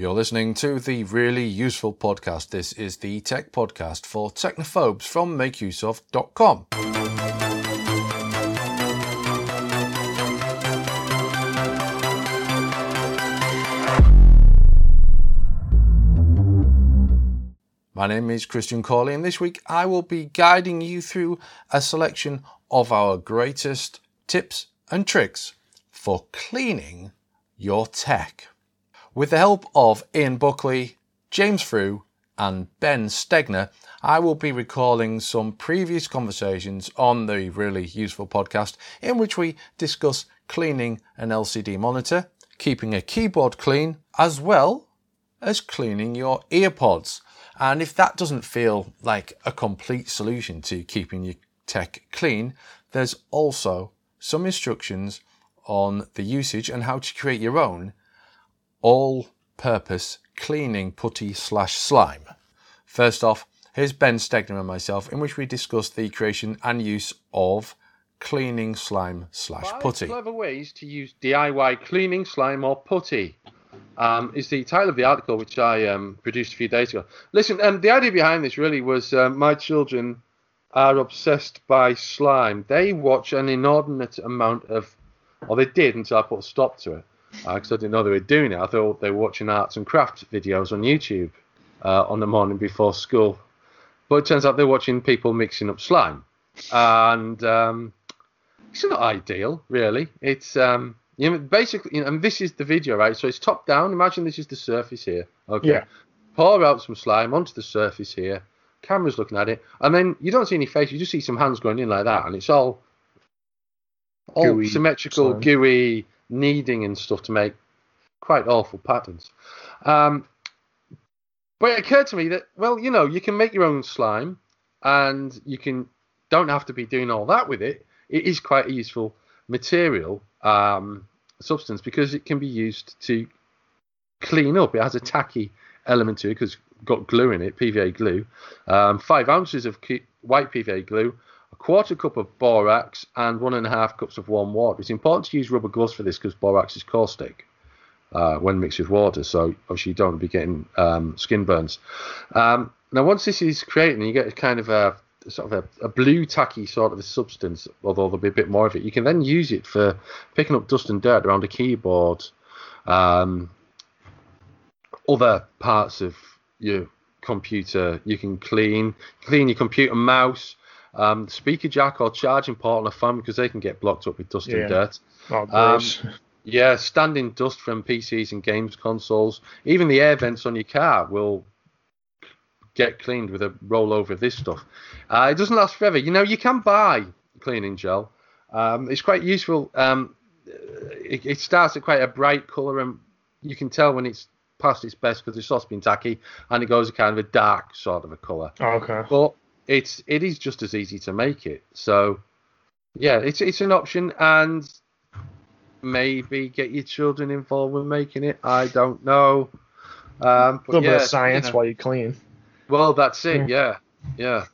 You're listening to the really useful podcast. This is the tech podcast for technophobes from makeuseof.com. My name is Christian Cawley, and this week I will be guiding you through a selection of our greatest tips and tricks for cleaning your tech. With the help of Ian Buckley, James Frew, and Ben Stegner, I will be recalling some previous conversations on the really useful podcast in which we discuss cleaning an LCD monitor, keeping a keyboard clean, as well as cleaning your earpods. And if that doesn't feel like a complete solution to keeping your tech clean, there's also some instructions on the usage and how to create your own all purpose cleaning putty slash slime. First off, here's Ben Stegner and myself, in which we discuss the creation and use of cleaning slime slash putty. Five clever ways to use DIY cleaning slime or putty. Um, is the title of the article which I um, produced a few days ago. Listen, um, the idea behind this really was uh, my children are obsessed by slime. They watch an inordinate amount of, or they did until I put a stop to it because uh, I didn't know they were doing it. I thought they were watching arts and crafts videos on YouTube uh, on the morning before school. But it turns out they're watching people mixing up slime. And um, it's not ideal, really. It's um, you know, basically, you know, and this is the video, right? So it's top down. Imagine this is the surface here. Okay. Yeah. Pour out some slime onto the surface here. Camera's looking at it, and then you don't see any face. You just see some hands going in like that, and it's all all Gooey symmetrical, slime. gooey, kneading and stuff to make quite awful patterns. Um, but it occurred to me that, well, you know, you can make your own slime, and you can don't have to be doing all that with it. It is quite a useful material um, substance because it can be used to clean up. It has a tacky element to it because got glue in it, PVA glue. Um, five ounces of white PVA glue, quarter cup of borax, and one and a half cups of warm water. It's important to use rubber gloves for this because borax is caustic uh, when mixed with water, so obviously you don't want to be getting um, skin burns. Um, now, once this is created, and you get a kind of a sort of a, a blue tacky sort of a substance, although there'll be a bit more of it. You can then use it for picking up dust and dirt around a keyboard, um, other parts of your computer. You can clean clean your computer mouse, um, speaker jack or charging port on a phone because they can get blocked up with dust Yeah. and dirt. Oh, gross. Yeah, standing dust from PCs and games consoles. Even the air vents on your car will get cleaned with a rollover of this stuff. Uh, it doesn't last forever. You know, you can buy cleaning gel. Um, it's quite useful. Um, it, it starts at quite a bright colour, and you can tell when it's past its best because the been tacky, and it goes a kind of a dark sort of a colour Oh, okay. but it's it is just as easy to make it. So yeah, it's it's an option, and maybe get your children involved with making it. I don't know. Um, A little yeah, bit of science you know. while you clean. Well, that's it. Yeah, yeah.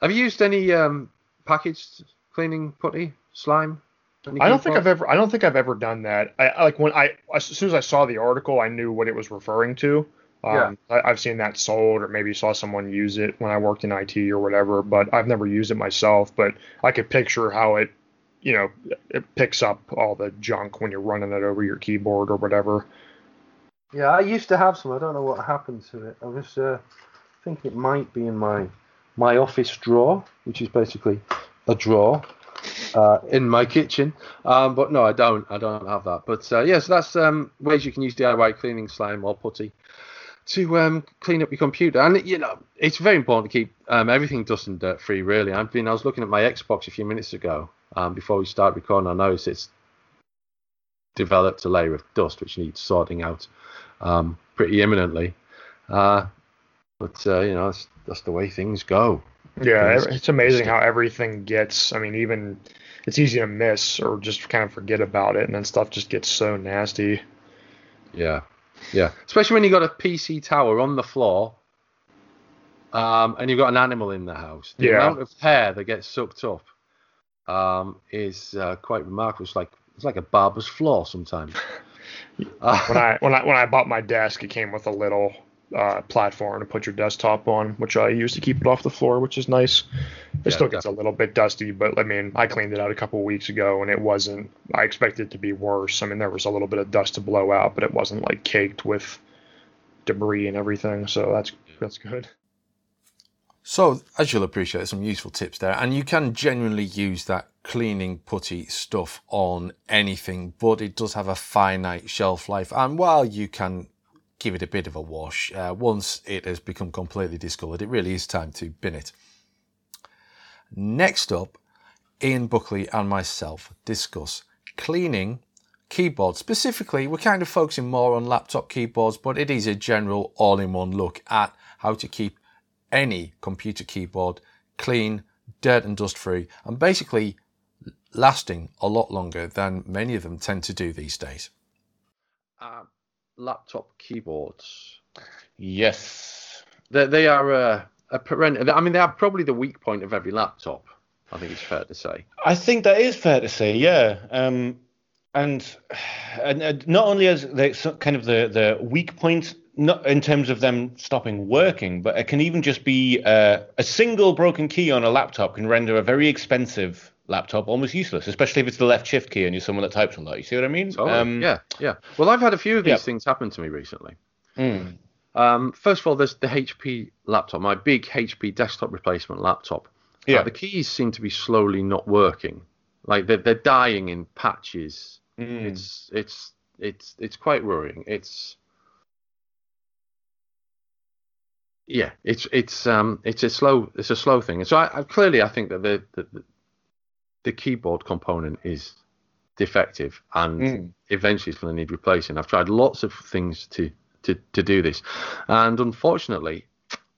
Have you used any um, packaged cleaning putty slime? I don't think? I've ever. I don't think I've ever done that. I I- like when I as soon as I saw the article, I knew what it was referring to. Um, I, I've seen that sold, or maybe saw someone use it when I worked in IT or whatever. But I've never used it myself. But I could picture how it, you know, it picks up all the junk when you're running it over your keyboard or whatever. Yeah, I used to have some. I don't know what happened to it. I was uh, thinking it might be in my my office drawer, which is basically a drawer uh, in my kitchen. Um, but no, I don't. I don't have that. But uh, yes, that's um, ways you can use DIY cleaning slime or putty to um, clean up your computer. And you know, it's very important to keep um, everything dust and dirt free. Really, I've been. I was looking at my Xbox a few minutes ago um, before we start recording. I noticed it's developed a layer of dust which needs sorting out um, pretty imminently. Uh, but uh, you know, that's, that's the way things go. Yeah, it's amazing how everything gets. I mean, even it's easy to miss or just kind of forget about it, and then stuff just gets so nasty. Yeah, yeah. Especially when you've got a PC tower on the floor, um, and you've got an animal in the house. The Yeah. amount of hair that gets sucked up um, is uh, quite remarkable. It's like it's like a barber's floor sometimes. When I when I when I bought my desk, it came with a little uh, platform to put your desktop on, which I use to keep it off the floor, which is nice. It Yeah, still gets a little bit dusty, but I mean, I cleaned it out a couple weeks ago, and it wasn't. I expected it to be worse. I mean, there was a little bit of dust to blow out, but it wasn't like caked with debris and everything. So that's that's good. So, as you'll appreciate, some useful tips there, and you can genuinely use that cleaning putty stuff on anything, but it does have a finite shelf life. And while you can give it a bit of a wash, uh, once it has become completely discoloured, it really is time to bin it. Next up, Ian Buckley and myself discuss cleaning keyboards. Specifically, we're kind of focusing more on laptop keyboards, but it is a general all in one look at how to keep any computer keyboard clean, dirt and dust free, and basically lasting a lot longer than many of them tend to do these days. uh, laptop keyboards. Yes. They, they are uh, a. I mean, they are probably the weak point of every laptop. I think it's fair to say. I think that is fair to say, yeah. Um, and, and and not only as the kind of the the weak point, not in terms of them stopping working, but it can even just be uh, a single broken key on a laptop can render a very expensive laptop almost useless, especially if it's the left shift key and you're someone that types a lot. You see what I mean? Oh, Um, yeah, yeah. Well, I've had a few of these yeah. things happen to me recently. mm, Um, first of all, there's the HP laptop, my big HP desktop replacement laptop. Uh, Yeah. the keys seem to be slowly not working. Like they're, they're dying in patches. mm. It's it's it's it's quite worrying. It's yeah, it's it's um it's a slow it's a slow thing. And so I, I clearly I think that the, the the keyboard component is defective and Mm. eventually it's going to need replacing. I've tried lots of things to to to do this, and unfortunately,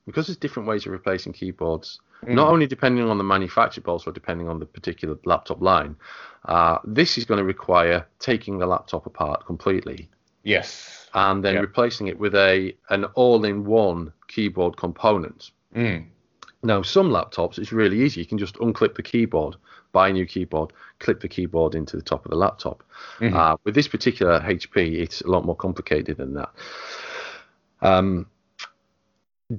because there's different ways of replacing keyboards, not only depending on the manufacturer, but also depending on the particular laptop line, uh, this is going to require taking the laptop apart completely Yes. and then Yeah. replacing it with a an all-in-one keyboard component. Mm. Now, some laptops it's really easy. You can just unclip the keyboard, buy a new keyboard, clip the keyboard into the top of the laptop. Mhm. Uh, with this particular HP, it's a lot more complicated than that. Um,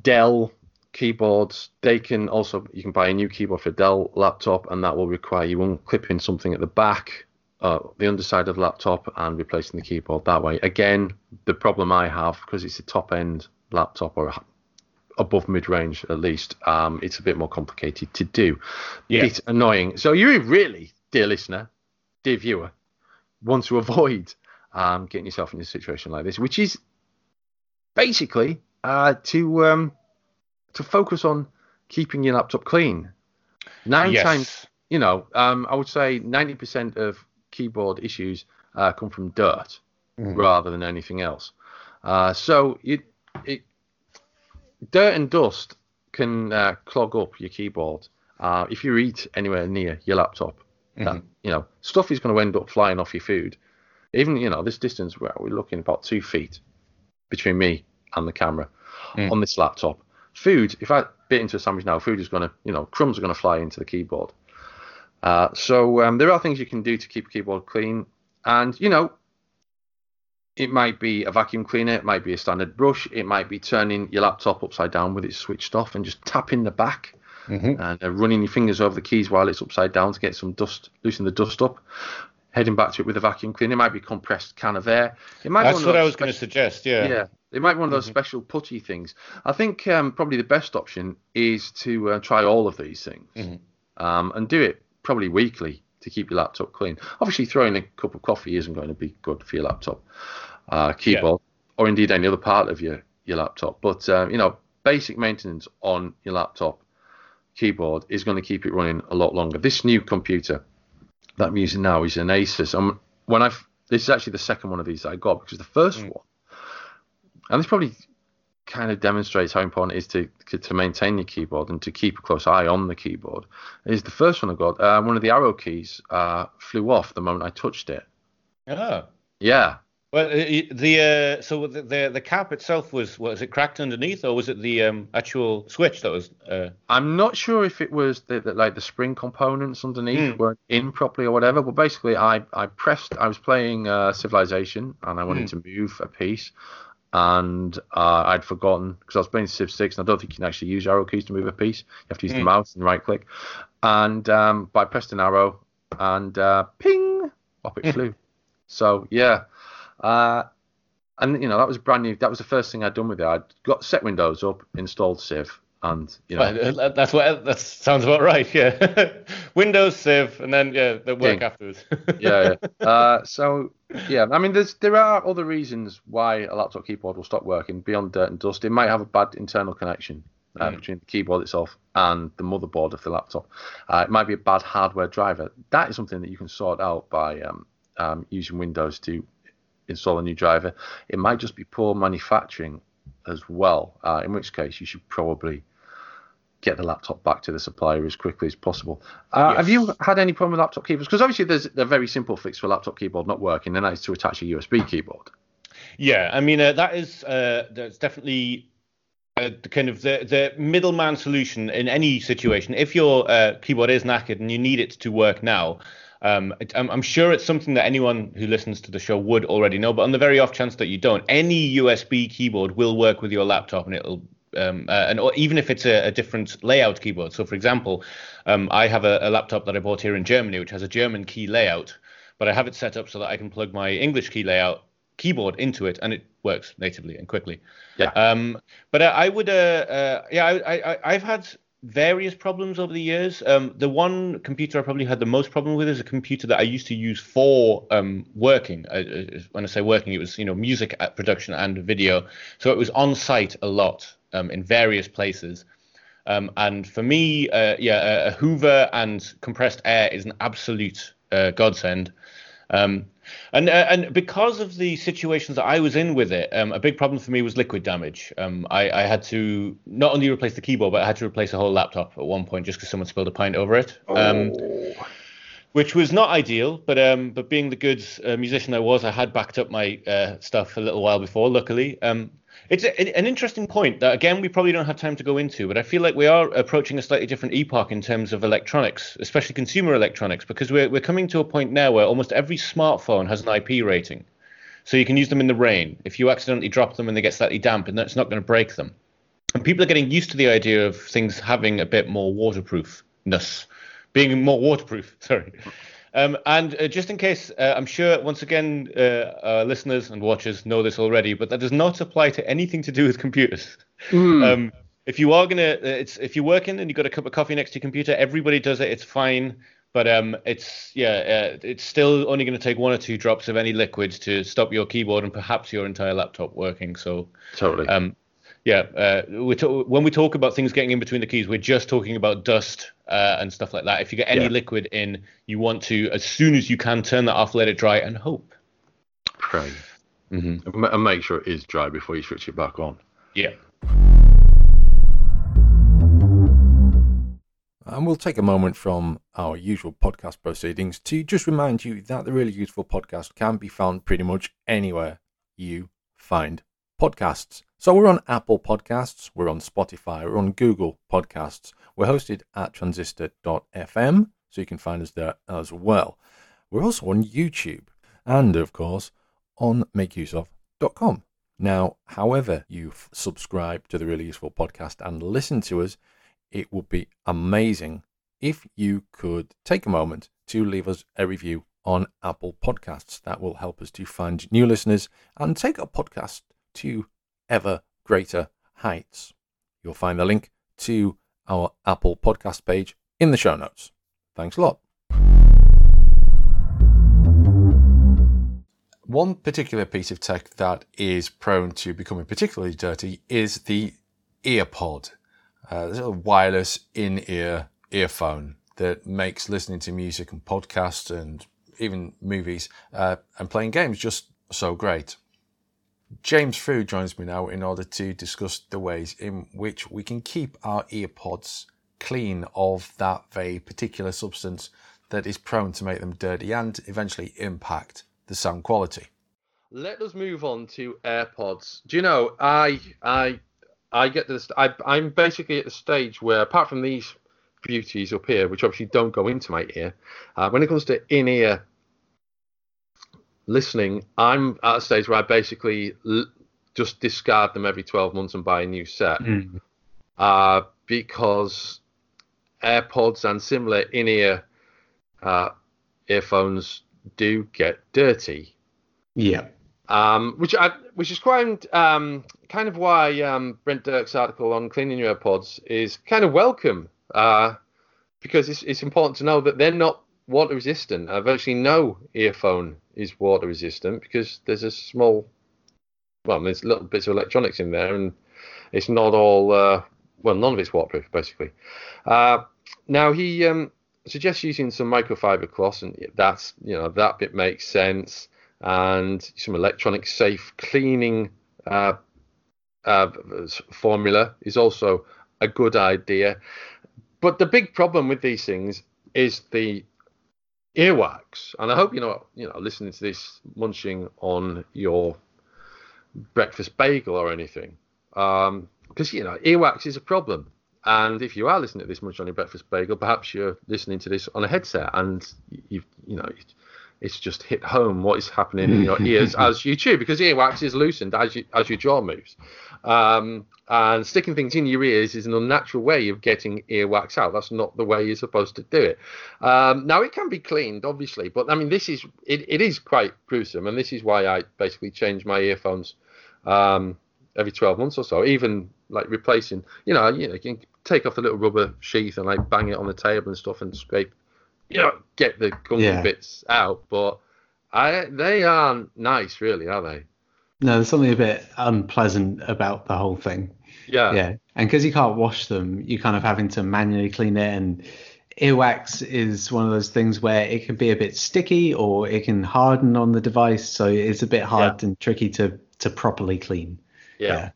Dell keyboards, they can also you can buy a new keyboard for a Dell laptop, and that will require you unclipping something at the back, uh, the underside of the laptop, and replacing the keyboard that way. Again, the problem I have because it's a top end laptop or a above mid range at least, um, it's a bit more complicated to do. Yeah. Bit annoying. So you really, dear listener, dear viewer, want to avoid um, getting yourself in a situation like this, which is basically uh, to um, to focus on keeping your laptop clean. Nine Yes. times, you know, um, I would say ninety percent of keyboard issues uh, come from dirt Mhm. rather than anything else. Uh, so it, it dirt and dust can uh, clog up your keyboard uh, if you eat anywhere near your laptop. That, Mhm. you know, stuff is going to end up flying off your food. Even you know this distance where we're looking about two feet between me and the camera Mm. on this laptop. Food, if I bit into a sandwich now, food is going to, you know, crumbs are going to fly into the keyboard. Uh, so um, there are things you can do to keep a keyboard clean, and you know, it might be a vacuum cleaner, it might be a standard brush, it might be turning your laptop upside down with it switched off and just tapping the back Mhm. and uh, running your fingers over the keys while it's upside down to get some dust, loosen the dust up. Heading back to it with a vacuum cleaner, it might be a compressed can of air. It might That's what I was going to suggest. Yeah. yeah, it might be one of those special putty things. I think um, probably the best option is to uh, try all of these things Mhm. um, and do it probably weekly to keep your laptop clean. Obviously, throwing a cup of coffee isn't going to be good for your laptop uh, keyboard or indeed any other part of your, your laptop. But, um, you know, basic maintenance on your laptop keyboard is going to keep it running a lot longer. This new computer that I'm using now is an Asus. Um, when I've this is actually the second one of these that I got because the first Mm. one, and this probably kind of demonstrates how important it is to, to maintain your keyboard and to keep a close eye on the keyboard. Is the first one I got uh, one of the arrow keys uh, flew off the moment I touched it. Ah. Yeah, Well, the uh, so the, the, the cap itself was was it cracked underneath, or was it the um, actual switch that was? Uh... I'm not sure if it was the, the like the spring components underneath mm. weren't in properly or whatever. But basically, I I pressed. I was playing uh, Civilization and I wanted mm. to move a piece, and uh, I'd forgotten because I was playing Civ 6 and I don't think you can actually use arrow keys to move a piece. You have to use mm. the mouse and right click. And um, I pressed an arrow and uh, ping, up it flew. So yeah. Uh, and you know that was brand new. That was the first thing I'd done with it. I'd got set Windows up, installed Civ, and you know uh, that's what that sounds about right. Yeah, Windows Civ, and then yeah, the work afterwards. yeah, yeah. Uh, so yeah, I mean, there's there are other reasons why a laptop keyboard will stop working beyond dirt and dust. It might have a bad internal connection. Uh, mm. Between the keyboard itself and the motherboard of the laptop, uh, it might be a bad hardware driver. That is something that you can sort out by um, um, using Windows to install a new driver. It might just be poor manufacturing as well, uh, in which case you should probably get the laptop back to the supplier as quickly as possible. Uh, yes. Have you had any problem with laptop keyboards? Because obviously there's a very simple fix for a laptop keyboard not working, and that is to attach a USB keyboard. Yeah, I mean uh, that is uh, that's definitely uh, the kind of the, the middleman solution in any situation. If your uh, keyboard is knackered and you need it to work now, um, I'm, I'm, sure it's something that anyone who listens to the show would already know, but on the very off chance that you don't, any USB keyboard will work with your laptop and it'll um, uh, and even if it's a, a, different layout keyboard. So, for example, um, I have a, a, laptop that I bought here in Germany, which has a German key layout, but I have it set up so that I can plug my English key layout keyboard into it, and it works natively and quickly. Yeah. Um, but uh, I would, uh, uh, yeah, I, I, have had various problems over the years. Um, the one computer I probably had the most problem with is a computer that I used to use for um, working. Uh, uh when I say working, it was you know music production and video, so it was on site a lot um, in various places. Um, and for me, uh, yeah, a, Hoover and compressed air is an absolute uh, godsend. Um, and uh, and because of the situations that I was in with it, um, a big problem for me was liquid damage. Um, I, I, had to not only replace the keyboard, but I had to replace a whole laptop at one point just because someone spilled a pint over it. Um, oh. Which was not ideal, but um, but being the good uh, musician I was, I had backed up my uh, stuff a little while before. Luckily, um, it's a, an interesting point that again we probably don't have time to go into, but I feel like we are approaching a slightly different epoch in terms of electronics, especially consumer electronics, because we're we're coming to a point now where almost every smartphone has an IP rating, so you can use them in the rain. If you accidentally drop them and they get slightly damp, and that's not going to break them. And people are getting used to the idea of things having a bit more waterproofness, being more waterproof. Sorry. Um, and uh, just in case, uh, I'm sure once again, uh, listeners and watchers know this already, but that does not apply to anything to do with computers. Mm. Um, if you are gonna, uh, it's if you're working and you've got a cup of coffee next to your computer, everybody does it. It's fine, but um, it's yeah, uh, it's still only going to take one or two drops of any liquid to stop your keyboard and perhaps your entire laptop working. So totally. Um, yeah, uh, we to- when we talk about things getting in between the keys, we're just talking about dust uh, and stuff like that. If you get any yeah. liquid in, you want to, as soon as you can, turn that off, let it dry, and hope. Pray. Mm-hmm. And make sure it is dry before you switch it back on. Yeah. And we'll take a moment from our usual podcast proceedings to just remind you that the Really Useful podcast can be found pretty much anywhere you find podcasts. So we're on Apple Podcasts, we're on Spotify, we're on Google Podcasts. We're hosted at transistor.fm, so you can find us there as well. We're also on YouTube and, of course, on makeuseof.com. Now, however you subscribe to the Really Useful podcast and listen to us, it would be amazing if you could take a moment to leave us a review on Apple Podcasts. That will help us to find new listeners and take our podcast to ever greater heights. You'll find the link to our Apple podcast page in the show notes. Thanks a lot. One particular piece of tech that is prone to becoming particularly dirty is the earpod. Uh, there's a wireless in ear earphone that makes listening to music and podcasts and even movies uh, and playing games just so great. James Frew joins me now in order to discuss the ways in which we can keep our earpods clean of that very particular substance that is prone to make them dirty and eventually impact the sound quality. let us move on to AirPods. Do you know, I I I get this. I, I'm basically at the stage where, apart from these beauties up here, which obviously don't go into my ear, uh, when it comes to in-ear listening, I'm at a stage where I basically l- just discard them every 12 months and buy a new set. Mm. Uh, because AirPods and similar in-ear uh, earphones do get dirty. Yeah. Um, which I, which is quite um, kind of why um, Brent Dirks' article on cleaning your AirPods is kind of welcome, uh, because it's, it's important to know that they're not water resistant. Uh, virtually no earphone is water resistant because there's a small, well, there's little bits of electronics in there, and it's not all, uh, well, none of it's waterproof basically. Uh, now he um, suggests using some microfiber cloth, and that's you know that bit makes sense and some electronic safe cleaning uh, uh, formula is also a good idea. But the big problem with these things is the earwax, and I hope you're not, you know, listening to this munching on your breakfast bagel or anything, because um, you know earwax is a problem. And if you are listening to this munching on your breakfast bagel, perhaps you're listening to this on a headset, and you've, you know it's just hit home what is happening in your ears as you chew because earwax is loosened as you as your jaw moves. Um, and sticking things in your ears is an unnatural way of getting earwax out. That's not the way you're supposed to do it. Um, now it can be cleaned, obviously, but I mean this is it, it is quite gruesome, and this is why I basically change my earphones um, every 12 months or so. Even like replacing, you know, you know, you can take off the little rubber sheath and like bang it on the table and stuff and scrape you know, get the gunky yeah. bits out, but I they aren't nice, really, are they? No, there's something a bit unpleasant about the whole thing. Yeah. Yeah. And because you can't wash them, you're kind of having to manually clean it. And earwax is one of those things where it can be a bit sticky or it can harden on the device. So it's a bit hard yeah. and tricky to, to properly clean. Yeah. yeah.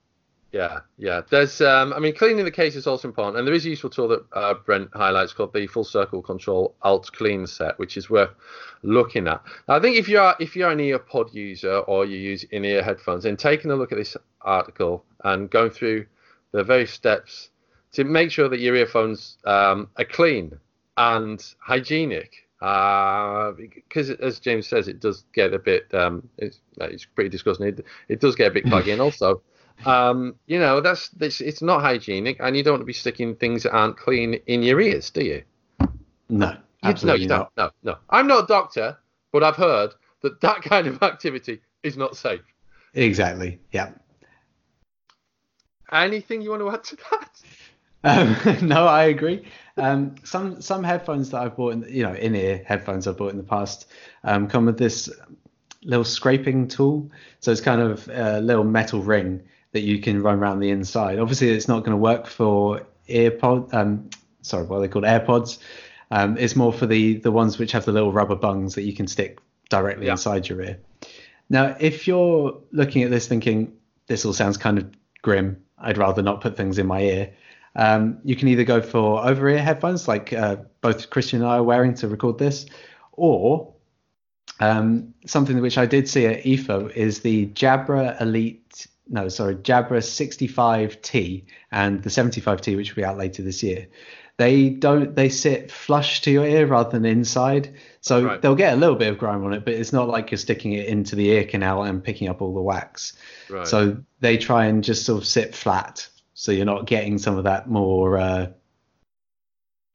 Yeah, yeah. There's, um, I mean, cleaning the case is also important, and there is a useful tool that uh, Brent highlights called the Full Circle Control Alt Clean set, which is worth looking at. Now, I think if you are if you're an EarPod user or you use in-ear headphones, then taking a look at this article and going through the various steps to make sure that your earphones um, are clean and hygienic. Uh, because as James says, it does get a bit, um, it's, it's pretty disgusting. It, it does get a bit pluggy, and also um, you know, that's, that's it's not hygienic, and you don't want to be sticking things that aren't clean in your ears, do you? No, absolutely no, you not. don't. No, no. I'm not a doctor, but I've heard that that kind of activity is not safe. Exactly. Yeah. Anything you want to add to that? Um, no, I agree. Um, some some headphones that I've bought, in, you know, in ear headphones I've bought in the past, um, come with this little scraping tool. So it's kind of a little metal ring that you can run around the inside. Obviously, it's not going to work for earpod. Um, sorry, what are they called? AirPods. Um, it's more for the the ones which have the little rubber bungs that you can stick directly yeah. inside your ear. Now, if you're looking at this thinking this all sounds kind of grim, I'd rather not put things in my ear. Um, you can either go for over ear headphones, like uh, both Christian and I are wearing to record this, or um, something which I did see at IFA is the Jabra Elite no, sorry, Jabra 65T and the 75T, which will be out later this year. They don't they sit flush to your ear rather than inside, so right. they'll get a little bit of grime on it, but it's not like you're sticking it into the ear canal and picking up all the wax. Right. So they try and just sort of sit flat, so you're not getting some of that more uh,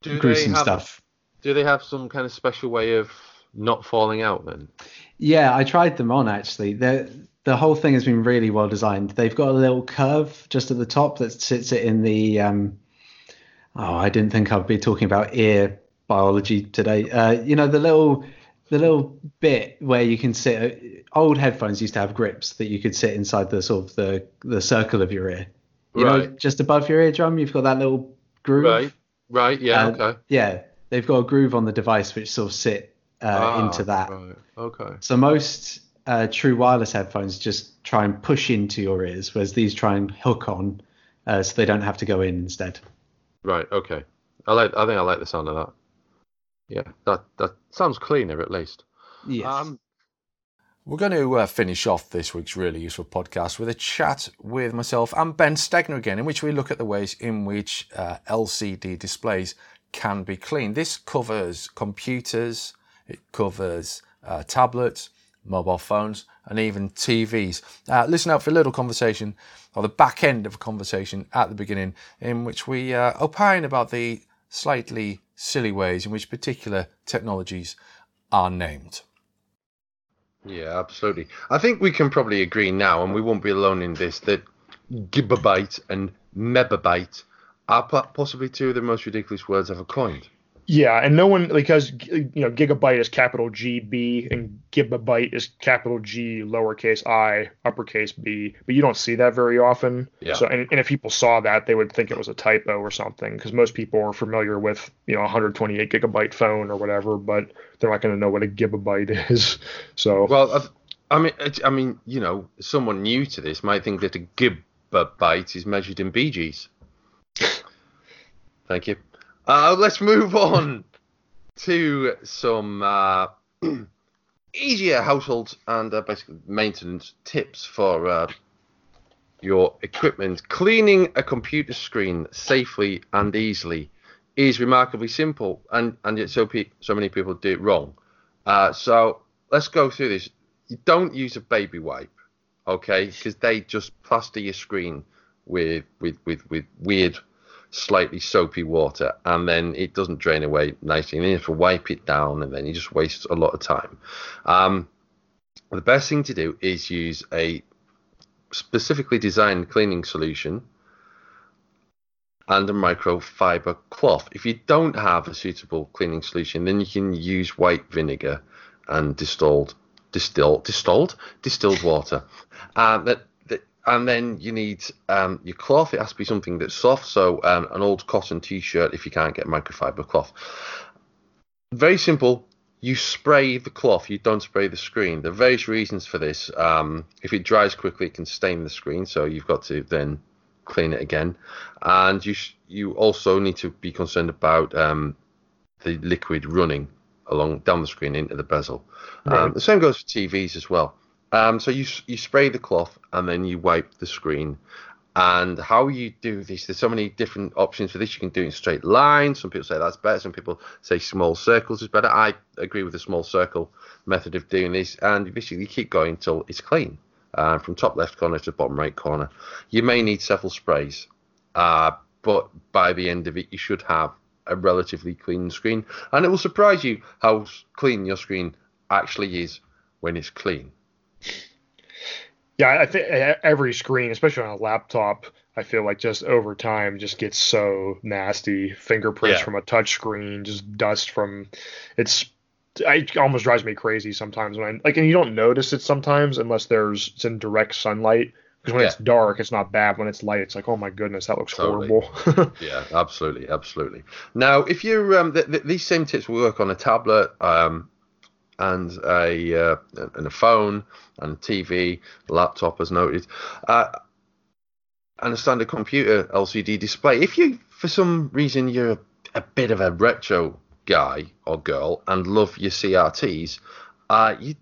gruesome have, stuff. Do they have some kind of special way of not falling out then? Yeah, I tried them on actually. They're the whole thing has been really well designed. They've got a little curve just at the top that sits it in the. Um, oh, I didn't think I'd be talking about ear biology today. Uh, you know the little the little bit where you can sit. Old headphones used to have grips that you could sit inside the sort of the the circle of your ear. You right. know, just above your eardrum, you've got that little groove. Right. Right. Yeah. Uh, okay. Yeah, they've got a groove on the device which sort of sit uh, ah, into that. Right. Okay. So most uh, true wireless headphones just try and push into your ears, whereas these try and hook on, uh, so they don't have to go in instead. Right. Okay. I like. I think I like the sound of that. Yeah. That that sounds cleaner at least. Yes. Um, We're going to uh, finish off this week's really useful podcast with a chat with myself and Ben Stegner again, in which we look at the ways in which uh, LCD displays can be cleaned. This covers computers, it covers uh, tablets, mobile phones, and even TVs. Uh, listen out for a little conversation, or the back end of a conversation at the beginning, in which we uh, opine about the slightly silly ways in which particular technologies are named. Yeah, absolutely. I think we can probably agree now, and we won't be alone in this, that gigabyte and megabyte are possibly two of the most ridiculous words ever coined. Yeah, and no one because you know gigabyte is capital G B and gibibyte is capital G lowercase i uppercase b, but you don't see that very often. Yeah. So and, and if people saw that, they would think it was a typo or something because most people are familiar with you know 128 gigabyte phone or whatever, but they're not going to know what a gigabyte is. So well, I mean, I mean, you know, someone new to this might think that a gigabyte is measured in BGs. Thank you. Uh, let's move on to some uh, easier household and uh, basically maintenance tips for uh, your equipment. Cleaning a computer screen safely and easily is remarkably simple, and and yet so pe- so many people do it wrong. Uh, so let's go through this. You don't use a baby wipe, okay? Because they just plaster your screen with with with with weird slightly soapy water and then it doesn't drain away nicely. And you have to wipe it down and then you just waste a lot of time. Um, the best thing to do is use a specifically designed cleaning solution and a microfiber cloth. If you don't have a suitable cleaning solution then you can use white vinegar and distilled distilled distilled distilled water. Uh, that and then you need um, your cloth. It has to be something that's soft, so um, an old cotton t-shirt if you can't get microfiber cloth. Very simple. You spray the cloth. You don't spray the screen. There are various reasons for this. Um, if it dries quickly, it can stain the screen, so you've got to then clean it again. And you sh- you also need to be concerned about um, the liquid running along down the screen into the bezel. Right. Um, the same goes for TVs as well. Um, so you you spray the cloth and then you wipe the screen. And how you do this, there's so many different options for this. You can do it in straight lines. Some people say that's better. Some people say small circles is better. I agree with the small circle method of doing this. And basically, you keep going until it's clean, uh, from top left corner to bottom right corner. You may need several sprays, uh, but by the end of it, you should have a relatively clean screen. And it will surprise you how clean your screen actually is when it's clean. Yeah, I think every screen, especially on a laptop, I feel like just over time just gets so nasty. Fingerprints yeah. from a touch screen, just dust from it's it almost drives me crazy sometimes when I like and you don't notice it sometimes unless there's it's in direct sunlight. Because when yeah. it's dark, it's not bad. When it's light, it's like, oh my goodness, that looks totally. horrible. yeah, absolutely, absolutely. Now, if you um, th- th- these same tips work on a tablet, um, and a uh, and a phone and TV, laptop as noted, uh, and a standard computer LCD display. If you, for some reason, you're a bit of a retro guy or girl and love your CRTs, uh, you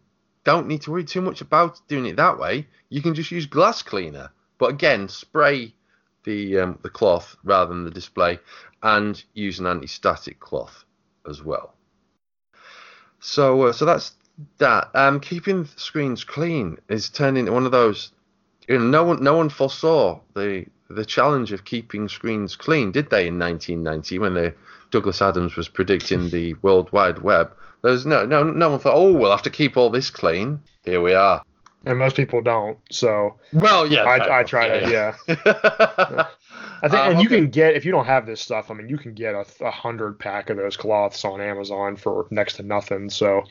don't need to worry too much about doing it that way. You can just use glass cleaner, but again, spray the um, the cloth rather than the display, and use an anti-static cloth as well. So uh, so that's that. Um, keeping screens clean is turning into one of those. You know, no one no one foresaw the the challenge of keeping screens clean, did they? In 1990, when the Douglas Adams was predicting the World Wide Web, there's no no no one thought, oh, we'll have to keep all this clean. Here we are. And most people don't. So well, yeah, I, I try yeah, to, yeah. yeah. I think, um, and you okay. can get if you don't have this stuff. I mean, you can get a, a hundred pack of those cloths on Amazon for next to nothing. So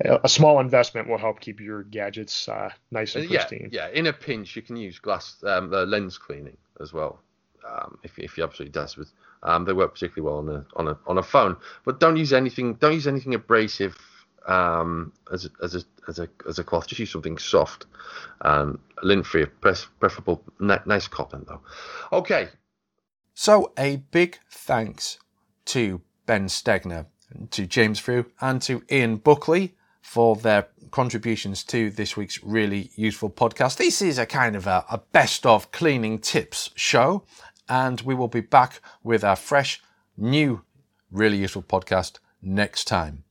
a small investment will help keep your gadgets uh, nice and pristine. Yeah, yeah. In a pinch, you can use glass um, the lens cleaning as well. Um, if, if you're absolutely desperate, um, they work particularly well on a on a on a phone. But don't use anything. Don't use anything abrasive um, as a, as a as a as a cloth. Just use something soft, um, lint free, preferable nice cotton though. Okay, so, a big thanks to Ben Stegner, to James Frew, and to Ian Buckley for their contributions to this week's really useful podcast. This is a kind of a, a best of cleaning tips show, and we will be back with a fresh, new, really useful podcast next time.